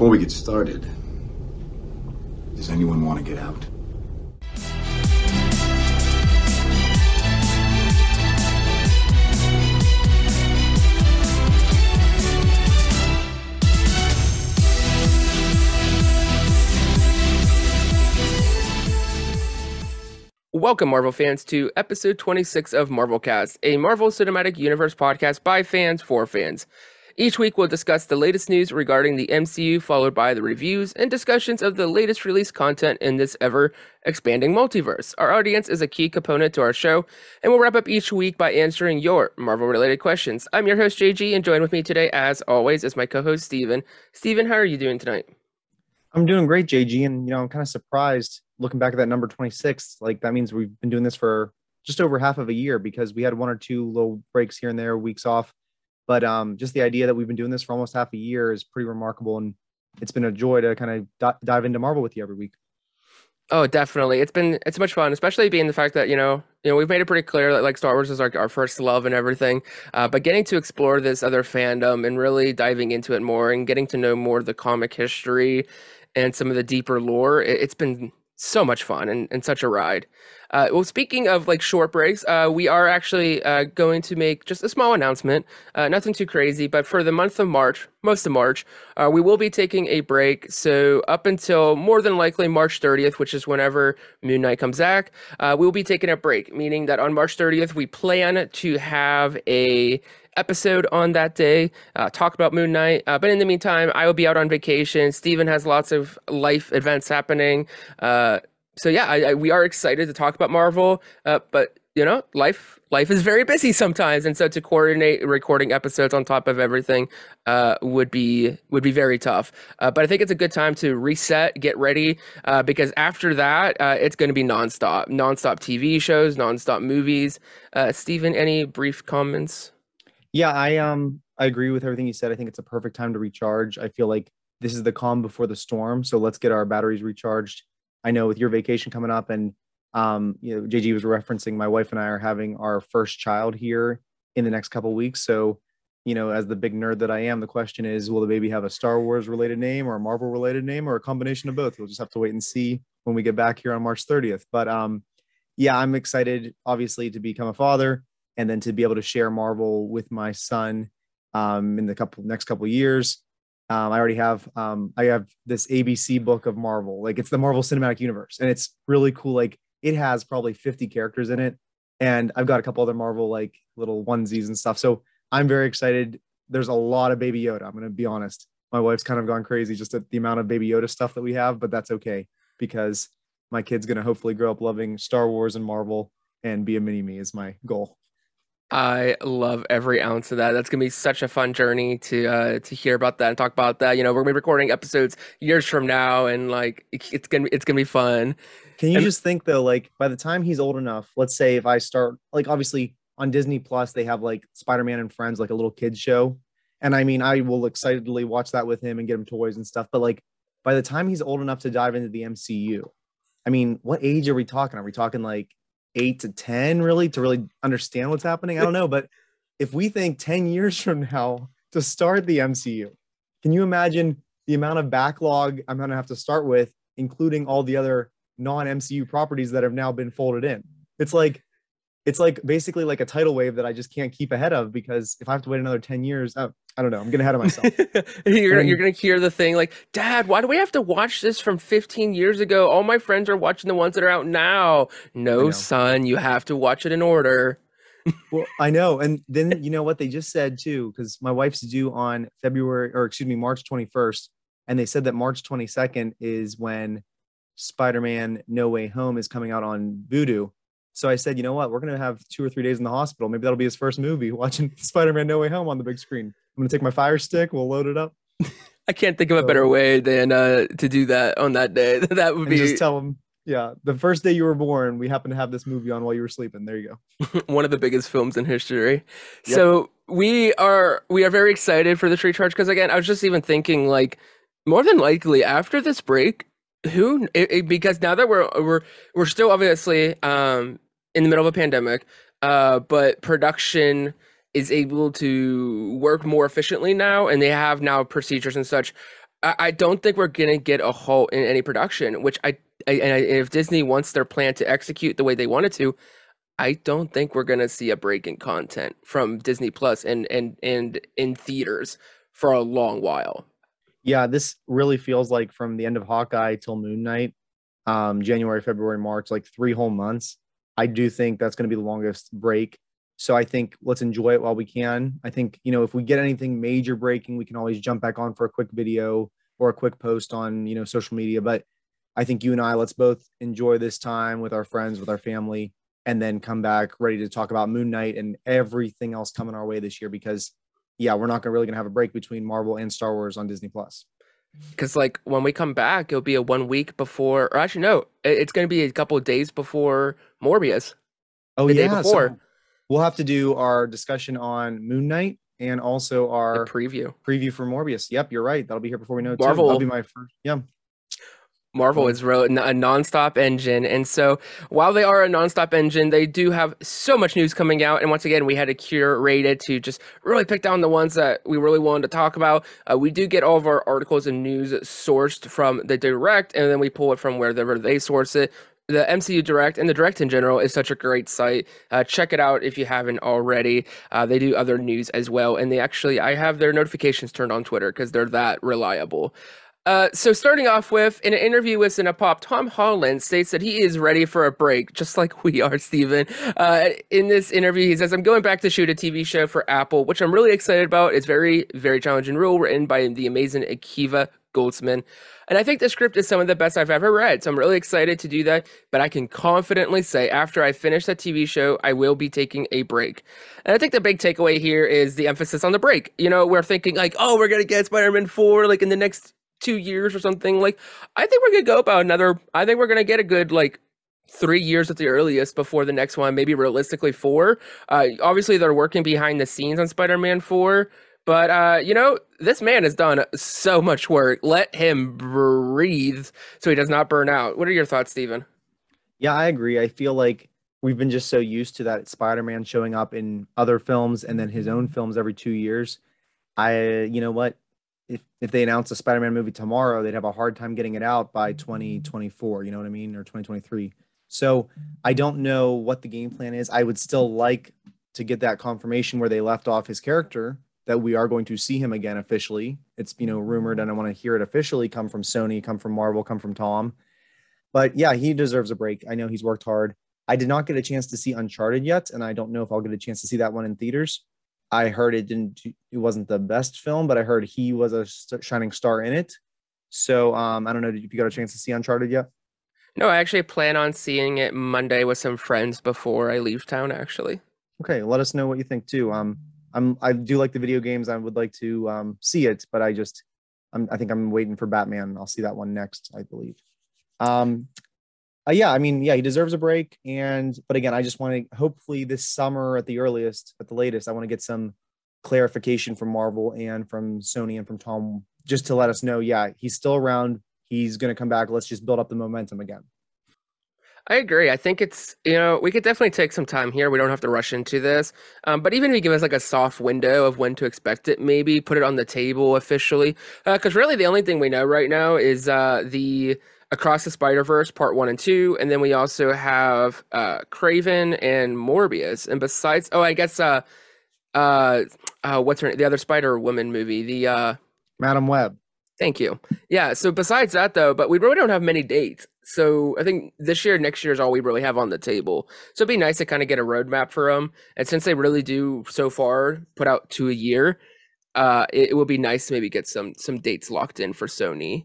Before we get started, does anyone want to get out? Welcome, Marvel fans, to episode 26 of Marvel Cast, a Marvel Cinematic Universe podcast by fans for fans. Each week, we'll discuss the latest news regarding the MCU, followed by the reviews and discussions of the latest released content in this ever expanding multiverse. Our audience is a key component to our show, and we'll wrap up each week by answering your Marvel related questions. I'm your host, JG, and joined with me today, as always, is my co host, Steven. Steven, how are you doing tonight? I'm doing great, JG, and you know, I'm kind of surprised looking back at that number 26. Like that means we've been doing this for just over half of a year because we had one or two little breaks here and there, weeks off. But um, just the idea that we've been doing this for almost half a year is pretty remarkable, and it's been a joy to kind of d- dive into Marvel with you every week. Oh, definitely. It's been it's much fun, especially being the fact that you know you know we've made it pretty clear that like Star Wars is our, our first love and everything. Uh, but getting to explore this other fandom and really diving into it more and getting to know more of the comic history and some of the deeper lore, it, it's been so much fun and, and such a ride. Uh, well, speaking of like short breaks, uh, we are actually uh, going to make just a small announcement. Uh, nothing too crazy, but for the month of March, most of March, uh, we will be taking a break. So up until more than likely March 30th, which is whenever Moon Knight comes back, uh, we will be taking a break. Meaning that on March 30th, we plan to have a episode on that day, uh, talk about Moon Knight. Uh, but in the meantime, I will be out on vacation. Steven has lots of life events happening. Uh, so yeah, I, I, we are excited to talk about Marvel, uh, but you know, life life is very busy sometimes, and so to coordinate recording episodes on top of everything uh, would be would be very tough. Uh, but I think it's a good time to reset, get ready, because after that, it's going to be nonstop, nonstop TV shows, nonstop movies. Steven, any brief comments? Yeah, I um I agree with everything you said. I think it's a perfect time to recharge. I feel like this is the calm before the storm, so let's get our batteries recharged. I know with your vacation coming up and um you know JG was referencing my wife and I are having our first child here in the next couple weeks. So, you know, as the big nerd that I am, the question is will the baby have a Star Wars related name or a Marvel related name or a combination of both? We'll just have to wait and see when we get back here on March 30th. But um yeah, I'm excited obviously to become a father and then to be able to share Marvel with my son um, in the couple next couple years. Um, I already have um, I have this ABC book of Marvel, like it's the Marvel Cinematic Universe, and it's really cool. Like it has probably 50 characters in it, and I've got a couple other Marvel like little onesies and stuff. So I'm very excited. There's a lot of Baby Yoda. I'm gonna be honest. My wife's kind of gone crazy just at the amount of Baby Yoda stuff that we have, but that's okay because my kid's gonna hopefully grow up loving Star Wars and Marvel and be a mini me is my goal. I love every ounce of that. That's gonna be such a fun journey to uh, to hear about that and talk about that. You know, we're gonna be recording episodes years from now, and like it's gonna be, it's gonna be fun. Can you and, just think though, like by the time he's old enough, let's say if I start like obviously on Disney Plus they have like Spider Man and Friends, like a little kids show, and I mean I will excitedly watch that with him and get him toys and stuff. But like by the time he's old enough to dive into the MCU, I mean, what age are we talking? Are we talking like eight to 10 really to really understand what's happening. I don't know. But if we think 10 years from now to start the MCU, can you imagine the amount of backlog I'm going to have to start with, including all the other non MCU properties that have now been folded in? It's like, it's like basically like a tidal wave that I just can't keep ahead of because if I have to wait another 10 years, oh, I don't know. I'm getting ahead of myself. you're, you're going to hear the thing like, Dad, why do we have to watch this from 15 years ago? All my friends are watching the ones that are out now. No, son, you have to watch it in order. well, I know. And then, you know what they just said too, because my wife's due on February or excuse me, March 21st. And they said that March 22nd is when Spider Man No Way Home is coming out on Vudu. So I said, you know what? We're going to have two or three days in the hospital. Maybe that'll be his first movie, watching Spider Man No Way Home on the big screen. I'm going to take my fire stick. We'll load it up. I can't think of a better way than uh, to do that on that day. that would be just tell him, yeah, the first day you were born, we happen to have this movie on while you were sleeping. There you go. One of the biggest films in history. Yep. So we are we are very excited for the tree charge because again, I was just even thinking like more than likely after this break, who it, it, because now that we're we're we're still obviously um in the middle of a pandemic uh but production is able to work more efficiently now and they have now procedures and such I, I don't think we're gonna get a halt in any production. Which I, I and I, if Disney wants their plan to execute the way they wanted to, I don't think we're gonna see a break in content from Disney Plus and and and in theaters for a long while. Yeah, this really feels like from the end of Hawkeye till Moon Knight, um, January, February, March, like three whole months. I do think that's going to be the longest break. So I think let's enjoy it while we can. I think, you know, if we get anything major breaking, we can always jump back on for a quick video or a quick post on, you know, social media. But I think you and I, let's both enjoy this time with our friends, with our family, and then come back ready to talk about Moon Knight and everything else coming our way this year because yeah, we're not gonna really gonna have a break between Marvel and Star Wars on Disney Plus. Because like when we come back, it'll be a one week before, or actually no, it's gonna be a couple of days before Morbius. Oh the yeah, before. So we'll have to do our discussion on Moon Knight and also our the preview preview for Morbius. Yep, you're right. That'll be here before we know. Marvel. Too. That'll be my first. Yeah. Marvel is a nonstop engine. And so while they are a nonstop engine, they do have so much news coming out. And once again, we had to curate it to just really pick down the ones that we really wanted to talk about. Uh, we do get all of our articles and news sourced from the direct, and then we pull it from wherever they source it. The MCU Direct and the Direct in general is such a great site. Uh, check it out if you haven't already. Uh, they do other news as well, and they actually I have their notifications turned on Twitter because they're that reliable. Uh, so starting off with, in an interview with Cinepop, Tom Holland states that he is ready for a break, just like we are, Stephen. Uh, in this interview, he says, I'm going back to shoot a TV show for Apple, which I'm really excited about. It's very, very challenging role written by the amazing Akiva Goldsman. And I think the script is some of the best I've ever read. So I'm really excited to do that. But I can confidently say after I finish that TV show, I will be taking a break. And I think the big takeaway here is the emphasis on the break. You know, we're thinking like, oh, we're going to get Spider Man 4 like in the next two years or something. Like, I think we're gonna go about another. I think we're gonna get a good like three years at the earliest before the next one. Maybe realistically four. Uh, obviously, they're working behind the scenes on Spider-Man Four. But uh, you know, this man has done so much work. Let him breathe so he does not burn out. What are your thoughts, Stephen? Yeah, I agree. I feel like we've been just so used to that Spider-Man showing up in other films and then his own films every two years. I, you know what? If if they announce a Spider-Man movie tomorrow, they'd have a hard time getting it out by 2024, you know what I mean, or 2023. So I don't know what the game plan is. I would still like to get that confirmation where they left off his character that we are going to see him again officially. It's you know rumored, and I want to hear it officially come from Sony, come from Marvel, come from Tom. But yeah, he deserves a break. I know he's worked hard. I did not get a chance to see Uncharted yet, and I don't know if I'll get a chance to see that one in theaters. I heard it didn't it wasn't the best film, but I heard he was a shining star in it. So um, I don't know if you got a chance to see Uncharted yet. No, I actually plan on seeing it Monday with some friends before I leave town. Actually. Okay, let us know what you think too. Um, I'm I do like the video games. I would like to um see it, but I just I'm I think I'm waiting for Batman. I'll see that one next, I believe. Um, uh, yeah, I mean, yeah, he deserves a break. And but again, I just want to hopefully this summer at the earliest, at the latest, I want to get some clarification from Marvel and from Sony and from Tom just to let us know, yeah, he's still around. He's going to come back. Let's just build up the momentum again. I agree. I think it's, you know, we could definitely take some time here. We don't have to rush into this. Um, but even if you give us like a soft window of when to expect it, maybe put it on the table officially. Because uh, really the only thing we know right now is uh, the Across the Spider Verse Part One and Two, and then we also have uh, Kraven and Morbius. And besides, oh, I guess uh, uh, uh what's her the other Spider Woman movie, the uh, Madame Web. Thank you. Yeah. So besides that, though, but we really don't have many dates. So I think this year, next year is all we really have on the table. So it'd be nice to kind of get a roadmap for them. And since they really do so far put out to a year, uh, it, it would be nice to maybe get some some dates locked in for Sony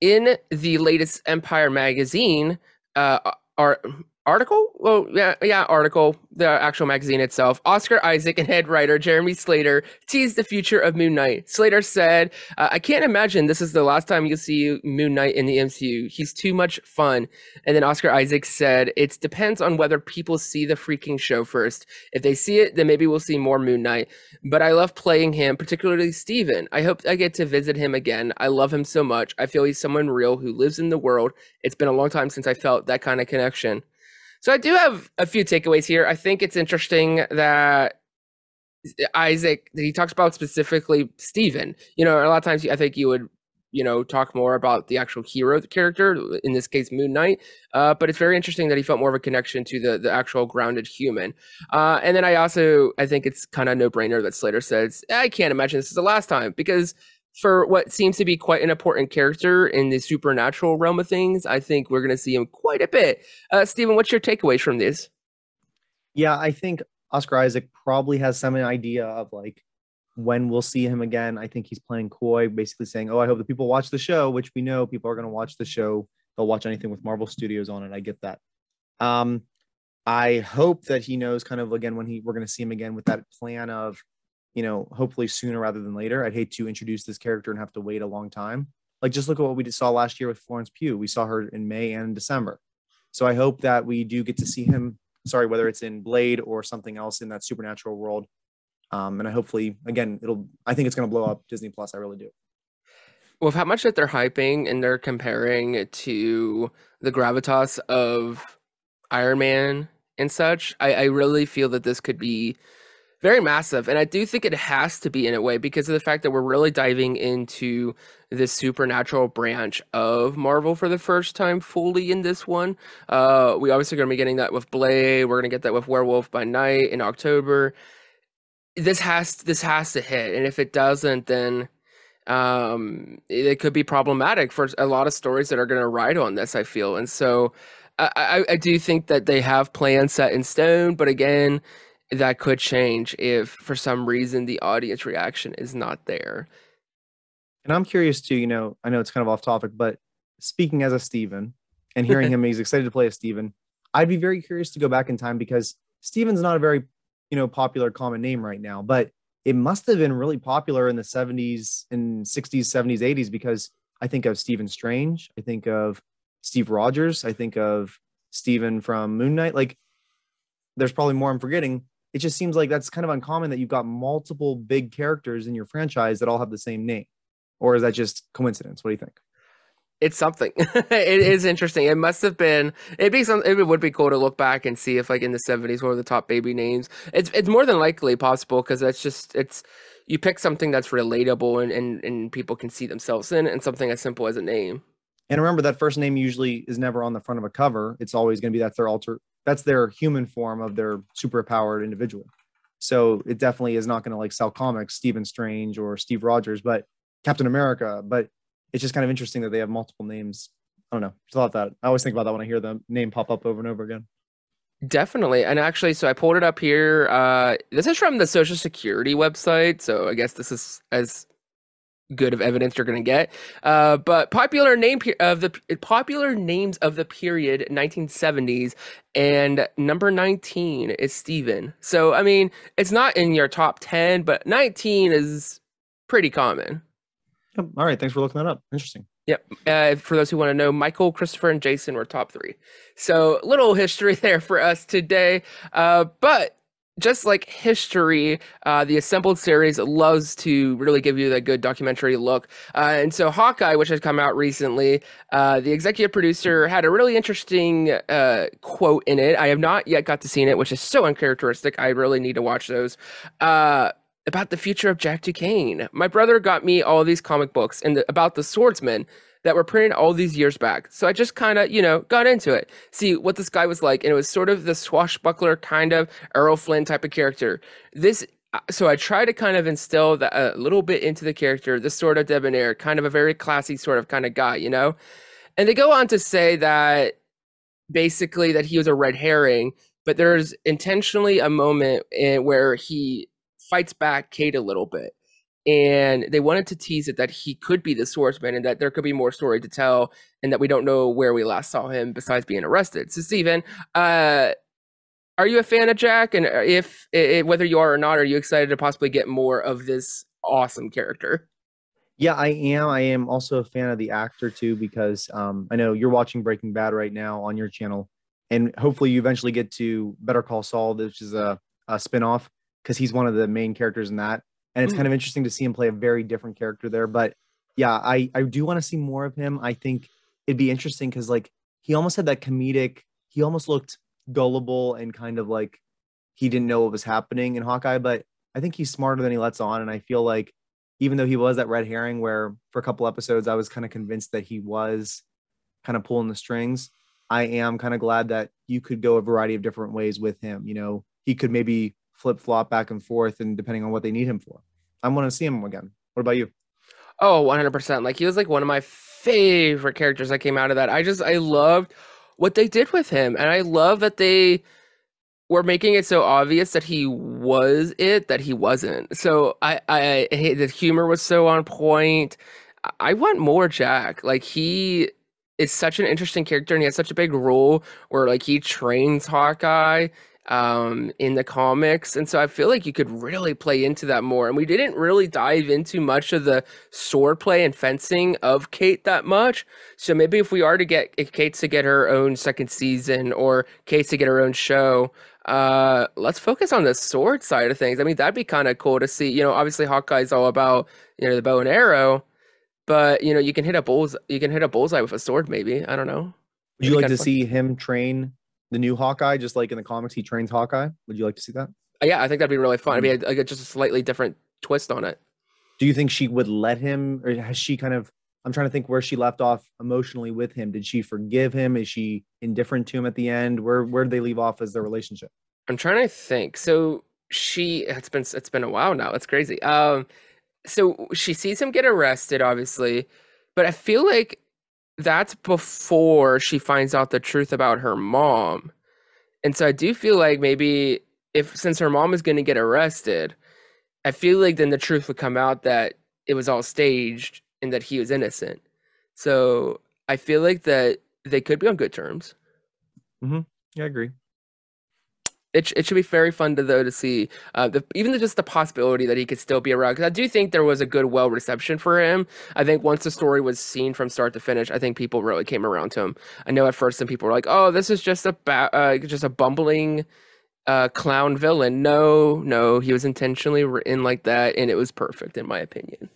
in the latest Empire magazine, uh, are article? Well, yeah, yeah, article. The actual magazine itself. Oscar Isaac and head writer Jeremy Slater teased the future of Moon Knight. Slater said, uh, "I can't imagine this is the last time you'll see Moon Knight in the MCU. He's too much fun." And then Oscar Isaac said, "It depends on whether people see the freaking show first. If they see it, then maybe we'll see more Moon Knight. But I love playing him, particularly Steven. I hope I get to visit him again. I love him so much. I feel he's someone real who lives in the world. It's been a long time since I felt that kind of connection." So I do have a few takeaways here. I think it's interesting that Isaac he talks about specifically Stephen. You know, a lot of times I think you would you know talk more about the actual hero the character in this case moon knight uh, but it's very interesting that he felt more of a connection to the the actual grounded human uh, and then i also i think it's kind of no brainer that slater says i can't imagine this is the last time because for what seems to be quite an important character in the supernatural realm of things i think we're going to see him quite a bit uh, Steven, what's your takeaways from this yeah i think oscar isaac probably has some idea of like when we'll see him again. I think he's playing coy, basically saying, "Oh, I hope the people watch the show," which we know people are going to watch the show. They'll watch anything with Marvel Studios on it. I get that. Um, I hope that he knows kind of again when he we're going to see him again with that plan of, you know, hopefully sooner rather than later. I'd hate to introduce this character and have to wait a long time. Like just look at what we saw last year with Florence Pugh. We saw her in May and December. So I hope that we do get to see him. Sorry, whether it's in Blade or something else in that supernatural world um, and I hopefully, again, it'll. I think it's going to blow up Disney Plus. I really do. With how much that they're hyping and they're comparing to the gravitas of Iron Man and such, I, I really feel that this could be very massive. And I do think it has to be in a way because of the fact that we're really diving into the supernatural branch of Marvel for the first time fully in this one. Uh, we obviously going to be getting that with Blade. We're going to get that with Werewolf by Night in October this has this has to hit, and if it doesn't, then um, it could be problematic for a lot of stories that are going to ride on this. I feel, and so I, I, I do think that they have plans set in stone, but again, that could change if for some reason the audience reaction is not there. And I'm curious too. You know, I know it's kind of off topic, but speaking as a Steven and hearing him, he's excited to play a Steven. I'd be very curious to go back in time because Steven's not a very you know popular common name right now but it must have been really popular in the 70s and 60s 70s 80s because i think of stephen strange i think of steve rogers i think of stephen from moon knight like there's probably more i'm forgetting it just seems like that's kind of uncommon that you've got multiple big characters in your franchise that all have the same name or is that just coincidence what do you think it's something. it is interesting. It must have been. It'd be some. It would be cool to look back and see if, like, in the seventies, what were the top baby names. It's it's more than likely possible because that's just it's. You pick something that's relatable and, and and people can see themselves in, and something as simple as a name. And remember that first name usually is never on the front of a cover. It's always going to be that's their alter. That's their human form of their superpowered individual. So it definitely is not going to like sell comics, Stephen Strange or Steve Rogers, but Captain America. But it's just kind of interesting that they have multiple names. I don't know. Just thought that. I always think about that when I hear the name pop up over and over again. Definitely. And actually, so I pulled it up here. Uh, this is from the Social Security website. So I guess this is as good of evidence you're going to get. Uh, but popular name of the popular names of the period 1970s and number 19 is Steven. So I mean, it's not in your top 10, but 19 is pretty common. Yep. All right. Thanks for looking that up. Interesting. Yep. Uh, for those who want to know, Michael, Christopher, and Jason were top three. So little history there for us today. Uh, but just like history, uh, the assembled series loves to really give you that good documentary look. Uh, and so, Hawkeye, which has come out recently, uh, the executive producer had a really interesting uh, quote in it. I have not yet got to see it, which is so uncharacteristic. I really need to watch those. Uh, about the future of Jack Duquesne. My brother got me all these comic books and the, about the swordsman that were printed all these years back. So I just kind of, you know, got into it. See what this guy was like. And it was sort of the swashbuckler kind of Errol Flynn type of character. This uh, so I try to kind of instill that a little bit into the character, this sort of debonair, kind of a very classy sort of kind of guy, you know? And they go on to say that basically that he was a red herring, but there's intentionally a moment in, where he fights back Kate a little bit. And they wanted to tease it that he could be the swordsman and that there could be more story to tell and that we don't know where we last saw him besides being arrested. So, Steven, uh, are you a fan of Jack? And uh, if, if whether you are or not, are you excited to possibly get more of this awesome character? Yeah, I am. I am also a fan of the actor too because um, I know you're watching Breaking Bad right now on your channel, and hopefully you eventually get to Better Call Saul, which is a, a spinoff because he's one of the main characters in that. And it's mm. kind of interesting to see him play a very different character there. But yeah, I I do want to see more of him. I think it'd be interesting because like he almost had that comedic. He almost looked gullible and kind of like he didn't know what was happening in Hawkeye. But I think he's smarter than he lets on, and I feel like even though he was that red herring where for a couple episodes I was kind of convinced that he was kind of pulling the strings. I am kind of glad that you could go a variety of different ways with him. You know, he could maybe flip flop back and forth and depending on what they need him for. I want to see him again. What about you? Oh, 100%. Like he was like one of my favorite characters that came out of that. I just I loved what they did with him and I love that they were making it so obvious that he was it that he wasn't. So I I, I hate the humor was so on point. I want more Jack. Like he is such an interesting character and he has such a big role where like he trains Hawkeye um in the comics and so I feel like you could really play into that more and we didn't really dive into much of the swordplay and fencing of Kate that much. So maybe if we are to get Kate to get her own second season or Kate to get her own show uh let's focus on the sword side of things. I mean that'd be kind of cool to see you know obviously Hawkeye's all about you know the bow and arrow but you know you can hit a bulls you can hit a bullseye with a sword maybe I don't know. Would you like to fun. see him train the new Hawkeye, just like in the comics he trains Hawkeye? Would you like to see that? Yeah, I think that'd be really fun. It'd be like a, just a slightly different twist on it. Do you think she would let him, or has she kind of? I'm trying to think where she left off emotionally with him. Did she forgive him? Is she indifferent to him at the end? Where where did they leave off as their relationship? I'm trying to think. So she it's been it's been a while now. It's crazy. Um so she sees him get arrested obviously, but I feel like that's before she finds out the truth about her mom. And so I do feel like maybe if since her mom is going to get arrested, I feel like then the truth would come out that it was all staged and that he was innocent. So I feel like that they could be on good terms. Mm-hmm. Yeah, I agree. It, it should be very fun to though to see uh, the even just the possibility that he could still be around because I do think there was a good well reception for him. I think once the story was seen from start to finish, I think people really came around to him. I know at first some people were like, "Oh, this is just a ba- uh, just a bumbling uh, clown villain." No, no, he was intentionally written like that, and it was perfect in my opinion.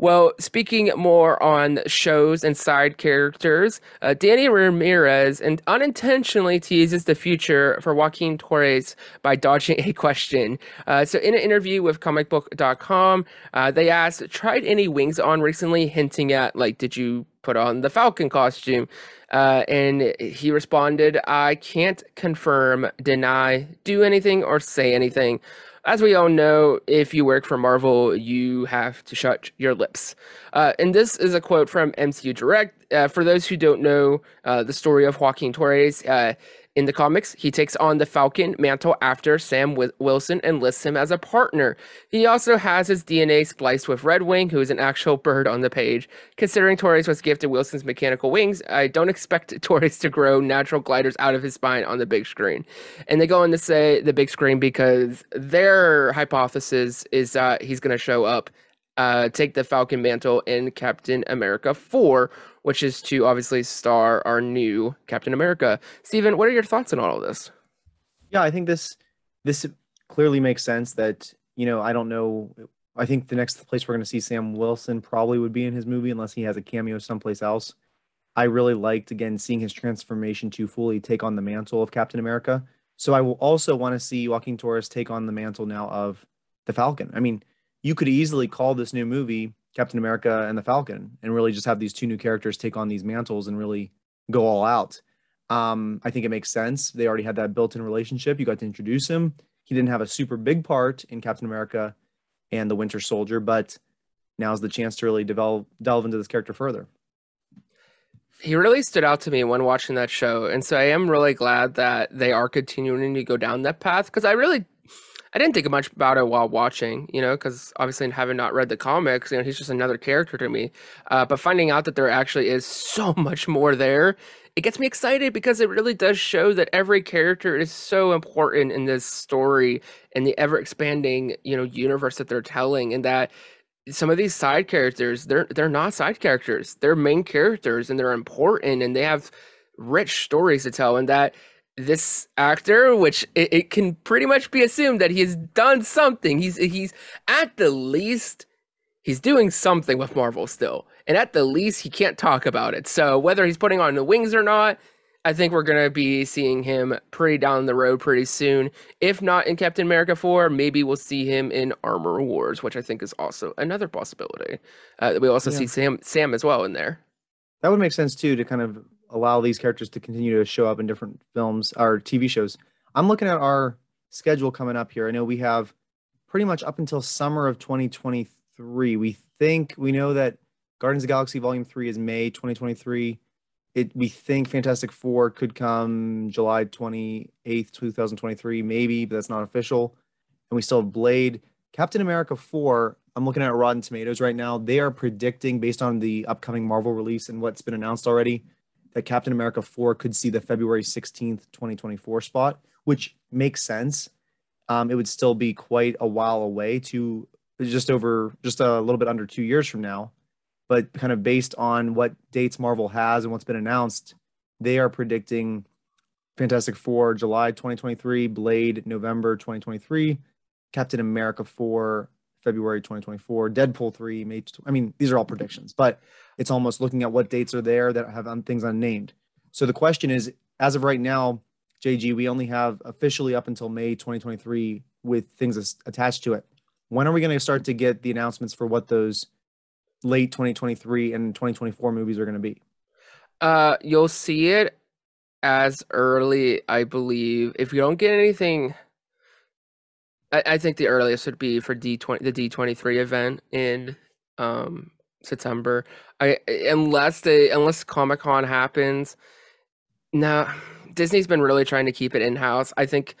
Well, speaking more on shows and side characters, uh, Danny Ramirez and unintentionally teases the future for Joaquin Torres by dodging a question. Uh, so, in an interview with comicbook.com, uh, they asked, tried any wings on recently, hinting at, like, did you put on the Falcon costume? Uh, and he responded, I can't confirm, deny, do anything, or say anything. As we all know, if you work for Marvel, you have to shut your lips. Uh, and this is a quote from MCU Direct. Uh, for those who don't know uh, the story of Joaquin Torres, uh, in the comics, he takes on the Falcon mantle after Sam Wilson enlists him as a partner. He also has his DNA spliced with Redwing, who is an actual bird on the page. Considering Torres was gifted Wilson's mechanical wings, I don't expect Torres to grow natural gliders out of his spine on the big screen. And they go on to say the big screen because their hypothesis is that he's going to show up, uh, take the Falcon mantle in Captain America 4, which is to obviously star our new Captain America. Steven, what are your thoughts on all of this? Yeah, I think this this clearly makes sense that, you know, I don't know. I think the next place we're going to see Sam Wilson probably would be in his movie unless he has a cameo someplace else. I really liked again seeing his transformation to fully take on the mantle of Captain America. So I will also want to see Joaquin Torres take on the mantle now of the Falcon. I mean, you could easily call this new movie Captain America and the Falcon and really just have these two new characters take on these mantles and really go all out. Um, I think it makes sense. They already had that built-in relationship. You got to introduce him. He didn't have a super big part in Captain America and the Winter Soldier, but now's the chance to really develop delve into this character further. He really stood out to me when watching that show, and so I am really glad that they are continuing to go down that path because I really, I didn't think much about it while watching, you know, because obviously having not read the comics, you know, he's just another character to me. Uh, but finding out that there actually is so much more there, it gets me excited because it really does show that every character is so important in this story and the ever expanding, you know, universe that they're telling, and that some of these side characters they're they're not side characters they're main characters and they're important and they have rich stories to tell and that this actor which it, it can pretty much be assumed that he has done something he's he's at the least he's doing something with marvel still and at the least he can't talk about it so whether he's putting on the wings or not I think we're gonna be seeing him pretty down the road pretty soon. If not in Captain America 4, maybe we'll see him in Armor Wars, which I think is also another possibility. Uh, we also Yeah. see Sam Sam as well in there. That would make sense too to kind of allow these characters to continue to show up in different films or TV shows. I'm looking at our schedule coming up here. I know we have pretty much up until summer of 2023. We think we know that Guardians of Galaxy Volume 3 is May 2023. It we think Fantastic Four could come July 28th, 2023, maybe, but that's not official. And we still have Blade. Captain America 4, I'm looking at Rotten Tomatoes right now. They are predicting, based on the upcoming Marvel release and what's been announced already, that Captain America 4 could see the February 16th, 2024 spot, which makes sense. Um, it would still be quite a while away to just over, just a little bit under two years from now. But kind of based on what dates Marvel has and what's been announced, they are predicting Fantastic Four July 2023, Blade November 2023, Captain America 4 February 2024, Deadpool 3 May. I mean, these are all predictions, but it's almost looking at what dates are there that have un- things unnamed. So the question is, as of right now, JG, we only have officially up until May 2023 with things attached to it. When are we going to start to get the announcements for what those late 2023 and 2024 movies are going to be? Uh, you'll see it as early, I believe. If you don't get anything, I, I think the earliest would be for D twenty the D twenty three event in um September. I unless they unless Comic Con happens. Now, Disney's been really trying to keep it in house. I think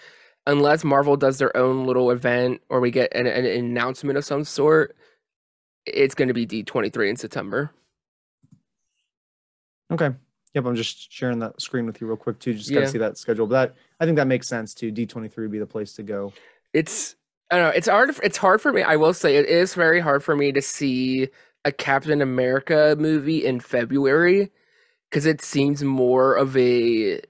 unless Marvel does their own little event or we get an, an announcement of some sort, it's going to be D twenty three in September. Okay. Yep, I'm just sharing that screen with you real quick too. Just gotta Yeah. see that schedule. But that I think that makes sense too. D23 would be the place to go. It's I don't know. It's hard. It's hard for me. I will say it is very hard for me to see a Captain America movie in February because it seems more of a.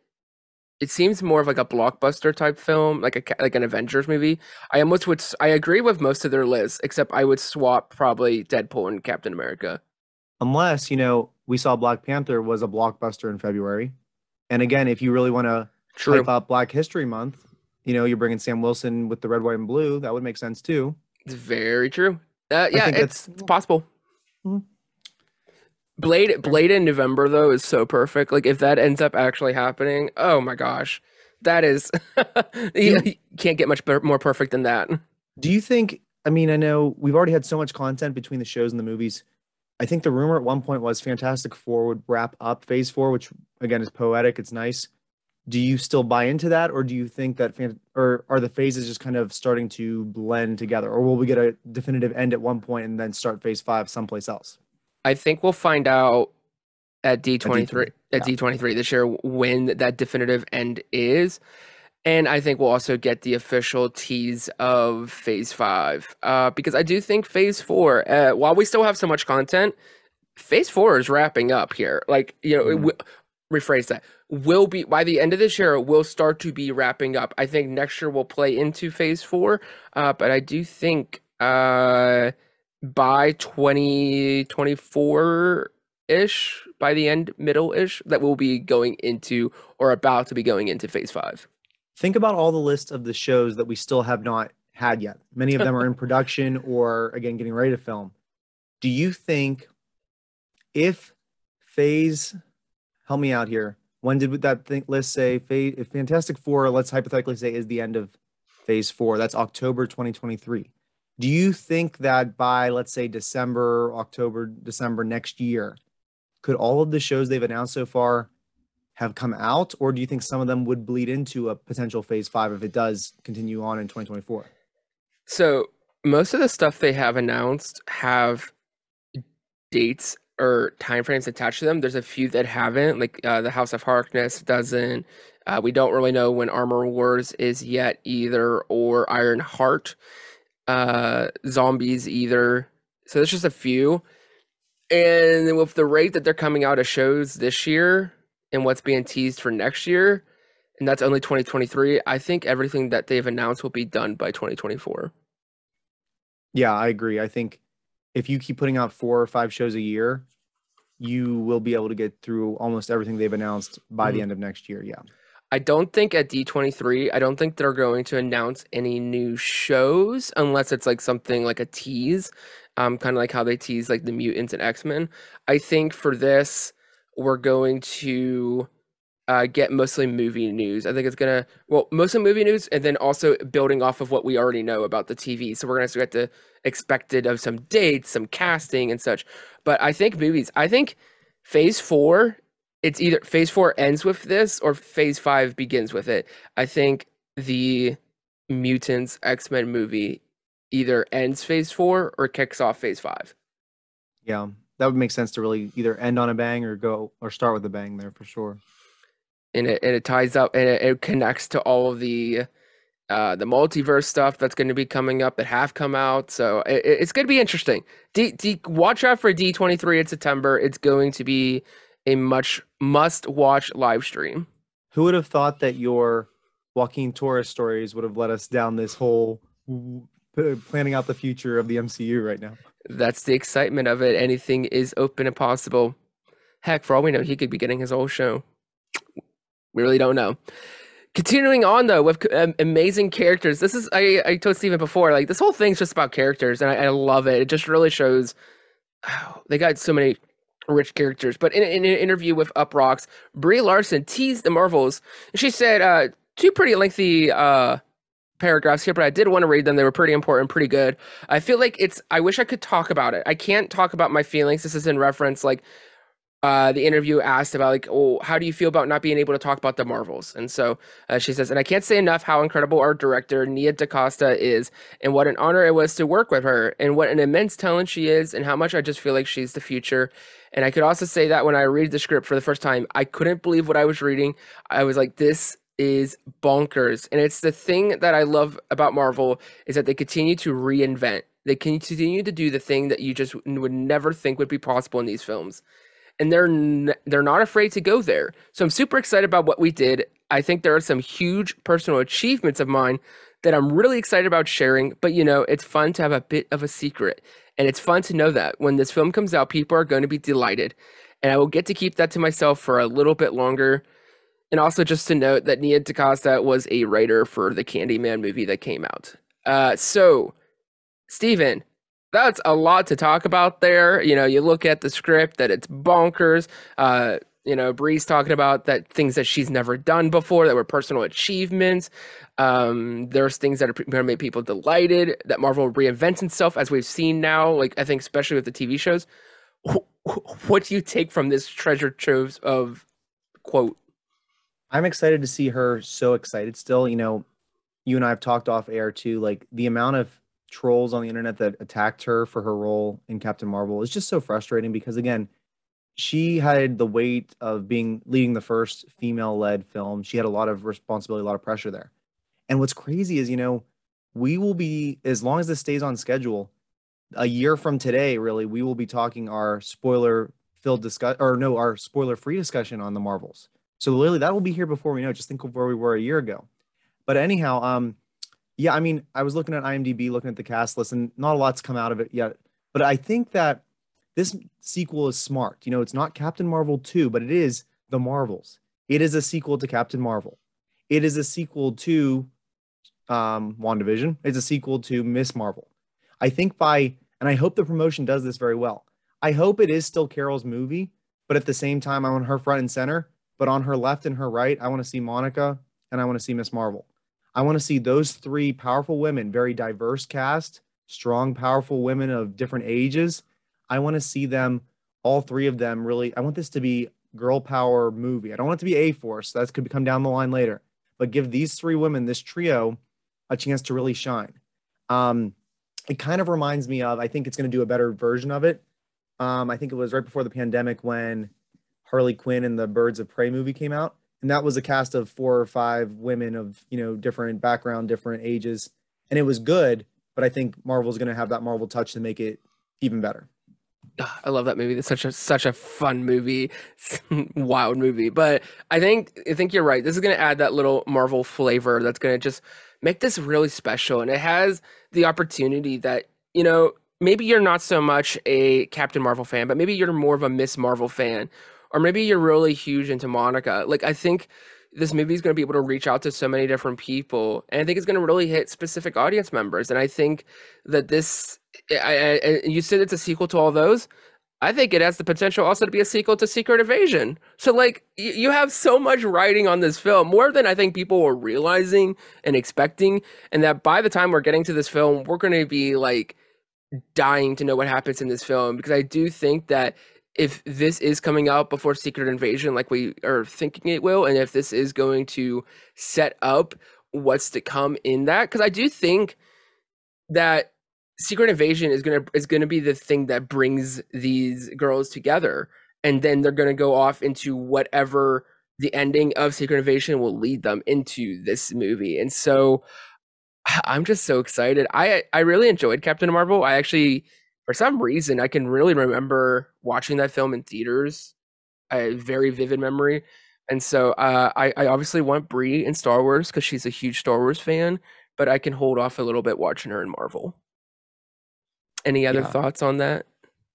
It seems more of like a blockbuster type film, like a like an Avengers movie. I almost would. I agree with most of their lists, except I would swap probably Deadpool and Captain America. Unless, you know, we saw Black Panther was a blockbuster in February. And again, if you really want to hype up Black History Month, you know, you're bringing Sam Wilson with the red, white, and blue. That would make sense too. It's very true. Uh, yeah, it's, it's possible. Mhm. Blade Blade in November though is so perfect. Like if that ends up actually happening, oh my gosh, that is you, you can't get much more perfect than that. Do you think? I mean, I know we've already had so much content between the shows and the movies. I think the rumor at one point was Fantastic Four would wrap up Phase Four, which again is poetic. It's nice. Do you still buy into that, or do you think that, fan- or are the phases just kind of starting to blend together, or will we get a definitive end at one point and then start Phase Five someplace else? I think we'll find out at D twenty three at yeah. D twenty three this year when that definitive end is. And I think we'll also get the official tease of Phase Five, uh, because I do think Phase Four, uh, while we still have so much content, Phase Four is wrapping up here. Like you know, it Mhm. Rephrase that. Will be by the end of this year, it will start to be wrapping up. I think next year will play into Phase Four, uh, but I do think uh, by twenty twenty four ish, by the end middle ish, that we'll be going into or about to be going into Phase Five. Think about all the list of the shows that we still have not had yet. Many of them are in production or again getting ready to film. Do you think if phase help me out here. When did that list say Fantastic Four, let's hypothetically say is the end of phase four. That's October 2023. Do you think that by let's say December, October, December next year, could all of the shows they've announced so far have come out, or do you think some of them would bleed into a potential phase five if it does continue on in 2024? So most of the stuff they have announced have dates or timeframes attached to them. There's a few that haven't, like uh, the House of Harkness doesn't. Uh, we don't really know when Armor Wars is yet either, or Ironheart, uh, Zombies either. So there's just a few. And with the rate that they're coming out of shows this year and what's being teased for next year, and that's only 2023, I think everything that they've announced will be done by 2024. Yeah, I agree. I think if you keep putting out four or five shows a year, you will be able to get through almost everything they've announced by the Mhm. end of next year. Yeah. I don't think at D23, I don't think they're going to announce any new shows unless it's like something like a tease, um, kind of like how they tease like the mutants and X Men. I think for this, we're going to uh, get mostly movie news. I think it's gonna well mostly movie news, and then also building off of what we already know about the TV. So we're gonna get the expected of some dates, some casting, and such. But I think movies. I think Phase Four it's either phase four ends with this or phase five begins with it. I think the mutants X Men movie either ends phase four or kicks off phase five. Yeah. That would make sense to really either end on a bang or go or start with a bang there for sure. And it, and it ties up and it, it connects to all of the uh, the multiverse stuff that's going to be coming up that have come out. So it, it- it's going to be interesting. D, D, watch out for D23 in September. It's going to be a much must watch live stream. Who would have thought that your Joaquin Torres stories would have led us down this whole planning out the future of the MCU right now? That's the excitement of it. Anything is open and possible. Heck, for all we know, he could be getting his own show. We really don't know. Continuing on though with um, amazing characters. This is I I told Steven before. Like this whole thing's just about characters, and I, I love it. It just really shows. Oh, they got so many rich characters. But in, in an interview with Uproxx Brie Larson teased the Marvels. She said uh, two pretty lengthy uh, paragraphs here, but I did want to read them. They were pretty important, pretty good. I feel like it's. I wish I could talk about it. I can't talk about my feelings. This is in reference, like uh, the interview asked about, like, oh, how do you feel about not being able to talk about the Marvels? And so uh, she says, and I can't say enough how incredible our director Nia DaCosta is, and what an honor it was to work with her, and what an immense talent she is, and how much I just feel like she's the future. And I could also say that when I read the script for the first time, I couldn't believe what I was reading. I was like, this is bonkers. And it's the thing that I love about Marvel is that they continue to reinvent. They continue to do the thing that you just would never think would be possible in these films. And they're n- they're not afraid to go there. So I'm super excited about what we did. I think there are some huge personal achievements of mine that I'm really excited about sharing, but you know, it's fun to have a bit of a secret. And it's fun to know that when this film comes out, people are going to be delighted. And I will get to keep that to myself for a little bit longer. And also just to note that Nia DaCosta was a writer for the Candyman movie that came out. Uh, so, Steven, that's a lot to talk about there. You know, you look at the script that it's bonkers. Uh, you know, Brie's talking about that things that she's never done before that were personal achievements. Um, there's things that are going to make people delighted. That Marvel reinvents itself as we've seen now. Like I think, especially with the TV shows. Wh- wh- What do you take from this treasure trove of quote? I'm excited to see her so excited still. You know, you and I have talked off air too. Like the amount of trolls on the internet that attacked her for her role in Captain Marvel is just so frustrating because again, she had the weight of being leading the first female-led film. She had a lot of responsibility, a lot of pressure there. And what's crazy is, you know, we will be as long as this stays on schedule, a year from today, really, we will be talking our spoiler filled discuss or no, our spoiler free discussion on the Marvels. So literally that will be here before we know. Just think of where we were a year ago. But anyhow, um, yeah, I mean, I was looking at IMDb, looking at the cast list, and not a lot's come out of it yet. But I think that this sequel is smart. You know, it's not Captain Marvel 2, but it is The Marvels. It is a sequel to Captain Marvel. It is a sequel to um WandaVision. It's a sequel to Miss Marvel. I think by and I hope the promotion does this very well. I hope it is still Carol's movie, but at the same time, I want her front and center. But on her left and her right, I want to see Monica and I want to see Miss Marvel. I want to see those three powerful women, very diverse cast, strong, powerful women of different ages. I want to see them, all three of them, really. I want this to be girl power movie. I don't want it to be A Force. That could come down the line later. But give these three women, this trio, a chance to really shine. Um, it kind of reminds me of, I think it's going to do a better version of it. Um, I think it was right before the pandemic when Harley Quinn and the Birds of Prey movie came out. And that was a cast of four or five women of, you know, different background, different ages. And it was good, but I think Marvel's going to have that Marvel touch to make it even better. Ah, I love that movie. It's such a such a fun movie, wild movie. But I think I think you're right. This is going to add that little Marvel flavor that's going to just make this really special. And it has the opportunity that you know maybe you're not so much a Captain Marvel fan, but maybe you're more of a Miss Marvel fan, or maybe you're really huge into Monica. Like I think this movie is going to be able to reach out to so many different people, and I think it's going to really hit specific audience members. And I think that this, eh, I, I, you said it's a sequel to all those. I think it has the potential also to be a sequel to Secret Invasion. So like y- you have so much writing on this film, more than I think people were realizing and expecting, and that by the time we're getting to this film, we're going to be like dying to know what happens in this film because I do think that if this is coming out before Secret Invasion, like we are thinking it will, and if this is going to set up what's to come in that, because I do think that Secret Invasion is gonna is gonna be the thing that brings these girls together, and then they're gonna go off into whatever the ending of Secret Invasion will lead them into this movie, and so I'm just so excited. I I really enjoyed Captain Marvel. I actually, for some reason, I can really remember watching that film in theaters. A very vivid memory, and so uh, I I obviously want Brie in Star Wars because she's a huge Star Wars fan, but I can hold off a little bit watching her in Marvel. Any other Yeah. thoughts on that?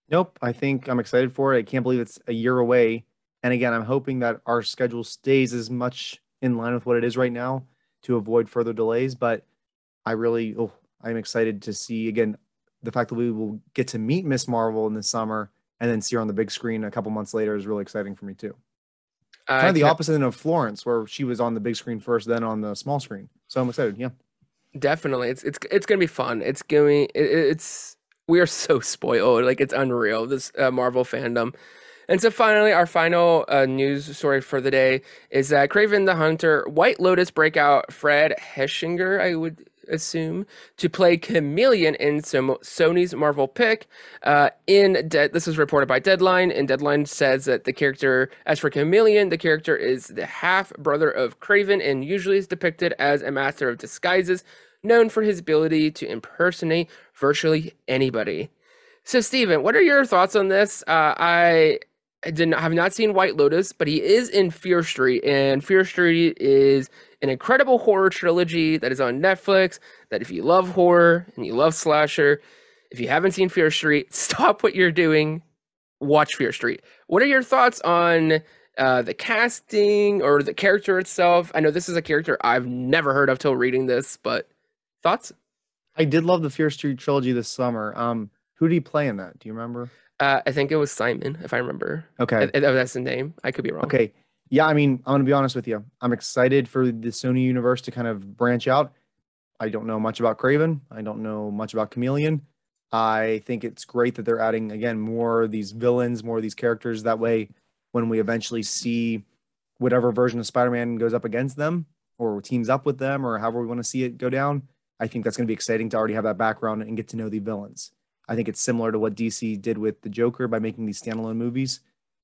Nope. I think I'm excited for it. I can't believe it's a year away. And again, I'm hoping that our schedule stays as much in line with what it is right now to avoid further delays. But I really, oh, I'm excited to see again the fact that we will get to meet Miss Marvel in the summer and then see her on the big screen a couple months later is really exciting for me too. Uh, kind of the opposite of Florence, where she was on the big screen first, then on the small screen. So I'm excited. Yeah. Definitely, it's it's it's gonna be fun. It's going. It, it's we are so spoiled. Like it's unreal. This uh, Marvel fandom. And so finally, our final uh, news story for the day is that Kraven the Hunter, White Lotus breakout Fred Hechinger, I would assume, to play Chameleon in some Sony's Marvel pick. Uh, in De- this was reported by Deadline, and Deadline says that the character, as for Chameleon, the character is the half brother of Kraven and usually is depicted as a master of disguises, known for his ability to impersonate virtually anybody. So, Steven, what are your thoughts on this? Uh, I I did not have not seen White Lotus, but he is in Fear Street, and Fear Street is an incredible horror trilogy that is on Netflix. That if you love horror and you love slasher, if you haven't seen Fear Street, stop what you're doing, watch Fear Street. What are your thoughts on uh, the casting or the character itself? I know this is a character I've never heard of till reading this, but thoughts? I did love the Fear Street trilogy this summer. Um, who did he play in that? Do you remember? Uh, I think it was Simon, if I remember. Okay. If- if that's the name. I could be wrong. Okay. Yeah, I mean, I'm gonna be honest with you. I'm excited for the Sony universe to kind of branch out. I don't know much about Kraven. I don't know much about Chameleon. I think it's great that they're adding again more of these villains, more of these characters. That way, when we eventually see whatever version of Spider-Man goes up against them or teams up with them or however we want to see it go down, I think that's going to be exciting to already have that background and get to know the villains. I think it's similar to what DC did with the Joker by making these standalone movies.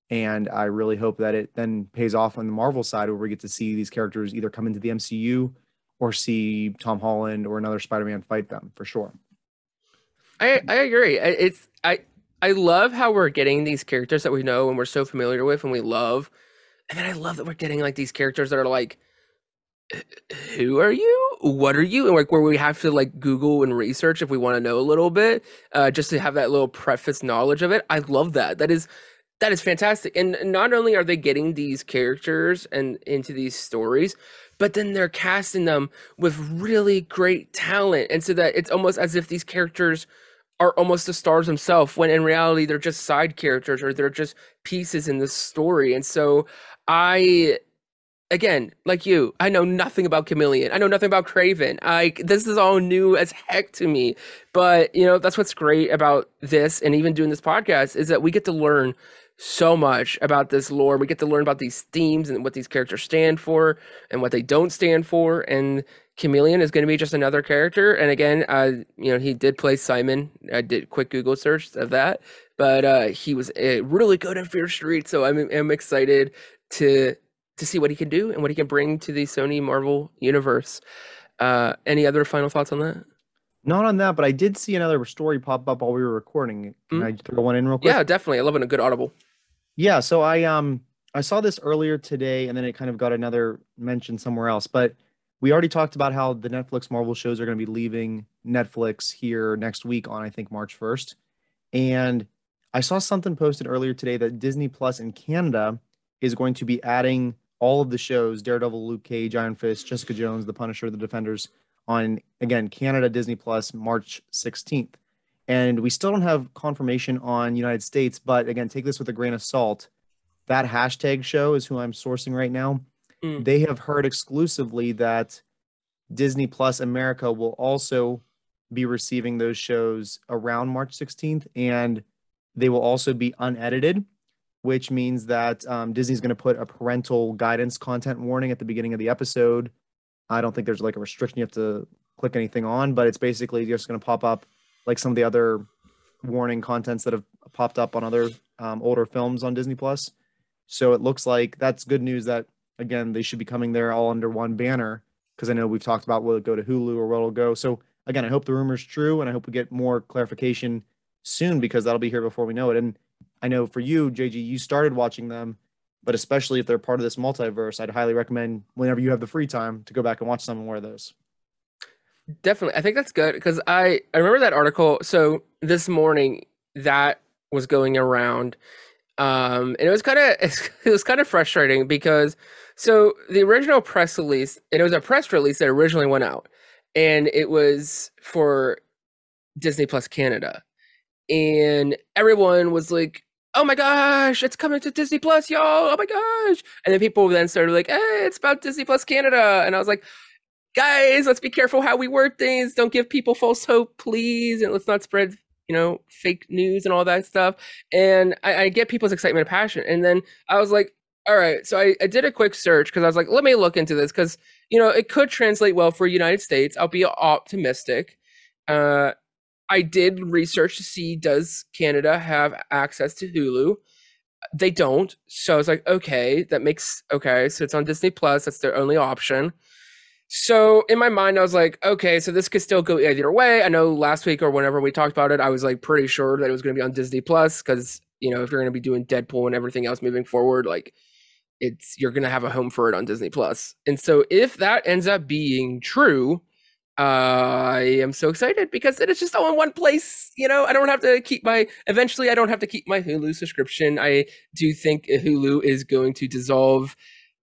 And I really hope that it then pays off on the Marvel side where we get to see these characters either come into the MCU or see Tom Holland or another Spider-Man fight them for sure. I I agree. It's I I love how we're getting these characters that we know and we're so familiar with and we love, and then I love that we're getting like these characters that are like, "H- who are you? What are you? And like where we have to like Google and research if we want to know a little bit, uh, just to have that little preface knowledge of it. I love that. That is that is fantastic. And not only are they getting these characters and into these stories, but then they're casting them with really great talent, and so that it's almost as if these characters are almost the stars themselves when in reality they're just side characters or they're just pieces in the story and so i again like you i know nothing about chameleon i know nothing about Kraven Like this is all new as heck to me but you know that's what's great about this and even doing this podcast is that we get to learn so much about this lore we get to learn about these themes and what these characters stand for and what they don't stand for and Chameleon is going to be just another character. And again, uh, you know, he did play Simon. I did quick Google search of that, but uh, he was uh, really good in Fear Street. So I'm, I'm excited to to see what he can do and what he can bring to the Sony Marvel universe. Uh, any other final thoughts on that? Not on that, but I did see another story pop up while we were recording. Can Mm. I throw one in real quick? Yeah, definitely. I love it. A good audible. Yeah, so I um I saw this earlier today and then it kind of got another mention somewhere else, but we already talked about how the Netflix Marvel shows are going to be leaving Netflix here next week on I think March 1st. And I saw something posted earlier today that Disney Plus in Canada is going to be adding all of the shows Daredevil, Luke Cage, Iron Fist, Jessica Jones, The Punisher, The Defenders on again Canada Disney Plus March 16th. And we still don't have confirmation on United States, but again, take this with a grain of salt. That hashtag show is who I'm sourcing right now. Mm. They have heard exclusively that Disney Plus America will also be receiving those shows around March 16th, and they will also be unedited, which means that um, Disney's going to put a parental guidance content warning at the beginning of the episode. I don't think there's like a restriction you have to click anything on, but it's basically just going to pop up like some of the other warning contents that have popped up on other um, older films on Disney Plus. So it looks like that's good news that again they should be coming there all under one banner because I know we've talked about will it go to Hulu or where it'll go. So again, I hope the rumor's true and I hope we get more clarification soon because that'll be here before we know it. And I know for you, JG, you started watching them, but especially if they're part of this multiverse, I'd highly recommend whenever you have the free time to go back and watch some more of those. Definitely. I think that's good because I, I remember that article. So this morning that was going around. Um, and it was kind of it was kind of frustrating because so the original press release, and it was a press release that originally went out, and it was for Disney Plus Canada, and everyone was like, "Oh my gosh, it's coming to Disney Plus, y'all! Oh my gosh!" And then people then started like, "Hey, it's about Disney Plus Canada," and I was like, guys, let's be careful how we word things. Don't give people false hope, please, and let's not spread, you know, fake news and all that stuff. And I, I get people's excitement and passion. And then I was like, all right. So I, I did a quick search because I was like, let me look into this because you know it could translate well for United States. I'll be optimistic. Uh, I did research to see does Canada have access to Hulu. They don't. So I was like, okay, that makes okay. So it's on Disney Plus. That's their only option. So in my mind, I was like, okay, so this could still go either way. I know last week or whenever we talked about it, I was like pretty sure that it was going to be on Disney Plus because you know if you're going to be doing Deadpool and everything else moving forward, like it's you're going to have a home for it on Disney Plus. And so if that ends up being true, I am so excited because it is just all in one place. You know, I don't have to keep my. Eventually, I don't have to keep my Hulu subscription. I do think Hulu is going to dissolve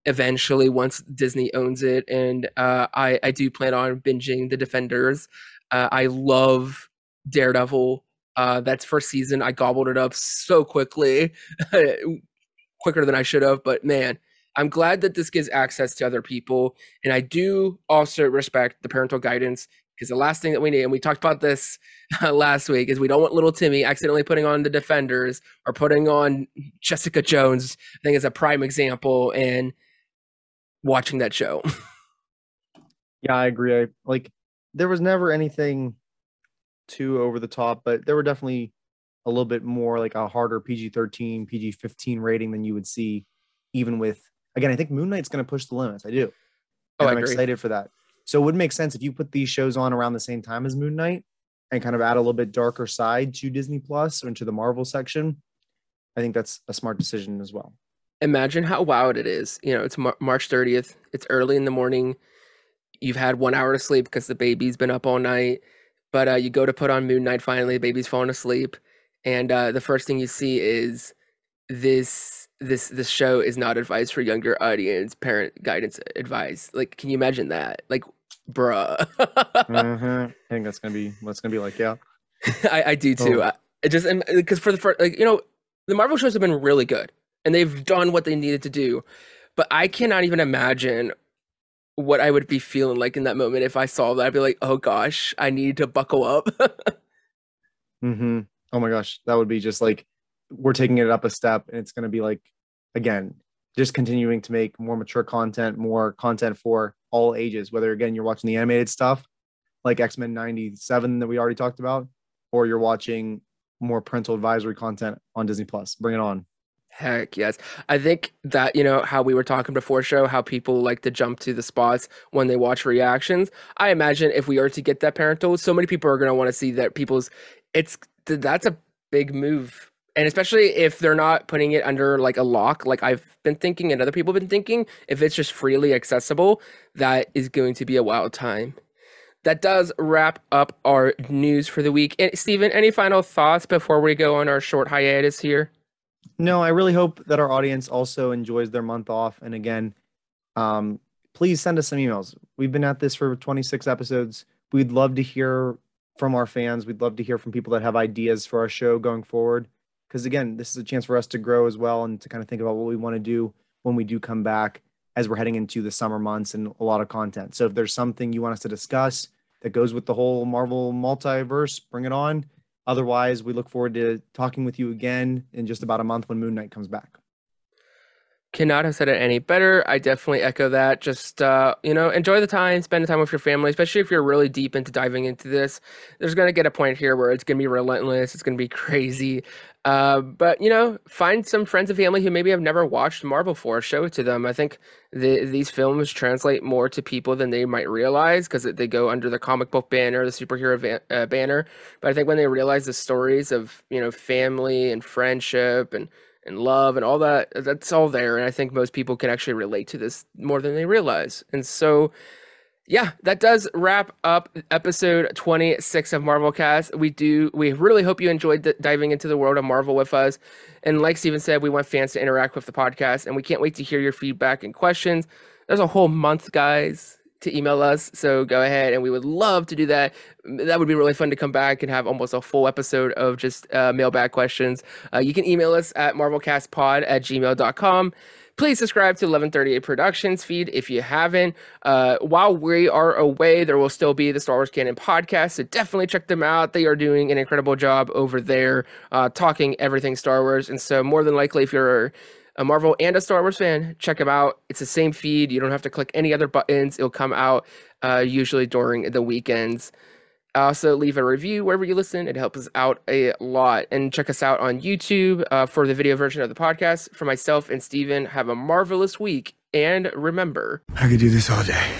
eventually once Disney owns it. And uh, I, I do plan on binging The Defenders. Uh, I love Daredevil. Uh, that's first season. I gobbled it up so quickly, quicker than I should have. But man, I'm glad that this gives access to other people. And I do also respect the parental guidance because the last thing that we need, and we talked about this last week, is we don't want little Timmy accidentally putting on the Defenders or putting on Jessica Jones. I think is a prime example. And watching that show. yeah, I agree. I like there was never anything too over the top, but there were definitely a little bit more like a harder PG 13, PG 15 rating than you would see, even with again, I think Moon Knight's going to push the limits. I do. Oh, I I'm agree. excited for that. So it would make sense if you put these shows on around the same time as Moon Knight and kind of add a little bit darker side to Disney Plus or into the Marvel section. I think that's a smart decision as well imagine how wild it is. You know, it's Mar- March 30th. It's early in the morning. You've had one hour to sleep because the baby's been up all night. But uh, you go to put on Moon Knight finally, the baby's falling asleep. And uh, the first thing you see is this this this show is not advice for younger audience, parent guidance advice. Like, can you imagine that? Like, bruh. mm-hmm. I think that's gonna be what's gonna be like. Yeah, I, I do too. Oh. I, it just because for the first, like you know, the Marvel shows have been really good and they've done what they needed to do. But I cannot even imagine what I would be feeling like in that moment if I saw that. I'd be like, oh gosh, I need to buckle up. mm-hmm. Oh my gosh, that would be just like we're taking it up a step, and it's going to be like again, just continuing to make more mature content, more content for all ages. Whether again you're watching the animated stuff like X Men '97 that we already talked about, or you're watching more parental advisory content on Disney Plus. Bring it on. Heck yes. I think that, you know, how we were talking before show, how people like to jump to the spots when they watch reactions. I imagine if we are to get that parental, so many people are going to want to see that people's, it's, that's a big move and especially if they're not putting it under like a lock like i've been thinking and other people have been thinking if it's just freely accessible that is going to be a wild time that does wrap up our news for the week and stephen any final thoughts before we go on our short hiatus here No, I really hope that our audience also enjoys their month off. And again, um, please send us some emails. We've been at this for 26 episodes. We'd love to hear from our fans. We'd love to hear from people that have ideas for our show going forward. Because again, this is a chance for us to grow as well and to kind of think about what we want to do when we do come back as we're heading into the summer months and a lot of content. So if there's something you want us to discuss that goes with the whole Marvel multiverse, bring it on. Otherwise, we look forward to talking with you again in just about a month when Moon Knight comes back. Cannot have said it any better. I definitely echo that. Just uh, you know, enjoy the time, spend the time with your family, especially if you're really deep into diving into this. There's gonna get a point here where it's gonna be relentless. It's gonna be crazy. Uh, but you know, find some friends and family who maybe have never watched Marvel before. Show it to them. I think the, these films translate more to people than they might realize because they go under the comic book banner, the superhero uh, banner. But I think when they realize the stories of you know family and friendship and and love and all that uh, that's all there and i think most people can actually relate to this more than they realize and so yeah that does wrap up episode 26 of marvel cast. We do we really hope you enjoyed the, diving into the world of marvel with us and like steven said we want fans to interact with the podcast and we can't wait to hear your feedback and questions. There's a whole month guys to email us. So go ahead and we would love to do that. That would be really fun to come back and have almost a full episode of just uh, mailbag questions. Uh, you can email us at marvelcastpod at gmail.com. Please subscribe to 1138 Productions feed if you haven't. Uh, while we are away, there will still be the Star Wars Canon podcast, so definitely check them out. They are doing an incredible job over there, uh, talking everything Star Wars. And so, more than likely, if you're a Marvel and a Star Wars fan, check them out. It's the same feed. You don't have to click any other buttons. It'll come out uh, usually during the weekends. Also, leave a review wherever you listen. It helps us out a lot. And check us out on YouTube uh, for the video version of the podcast. For myself and Steven, have a marvelous week. And remember, I could do this all day.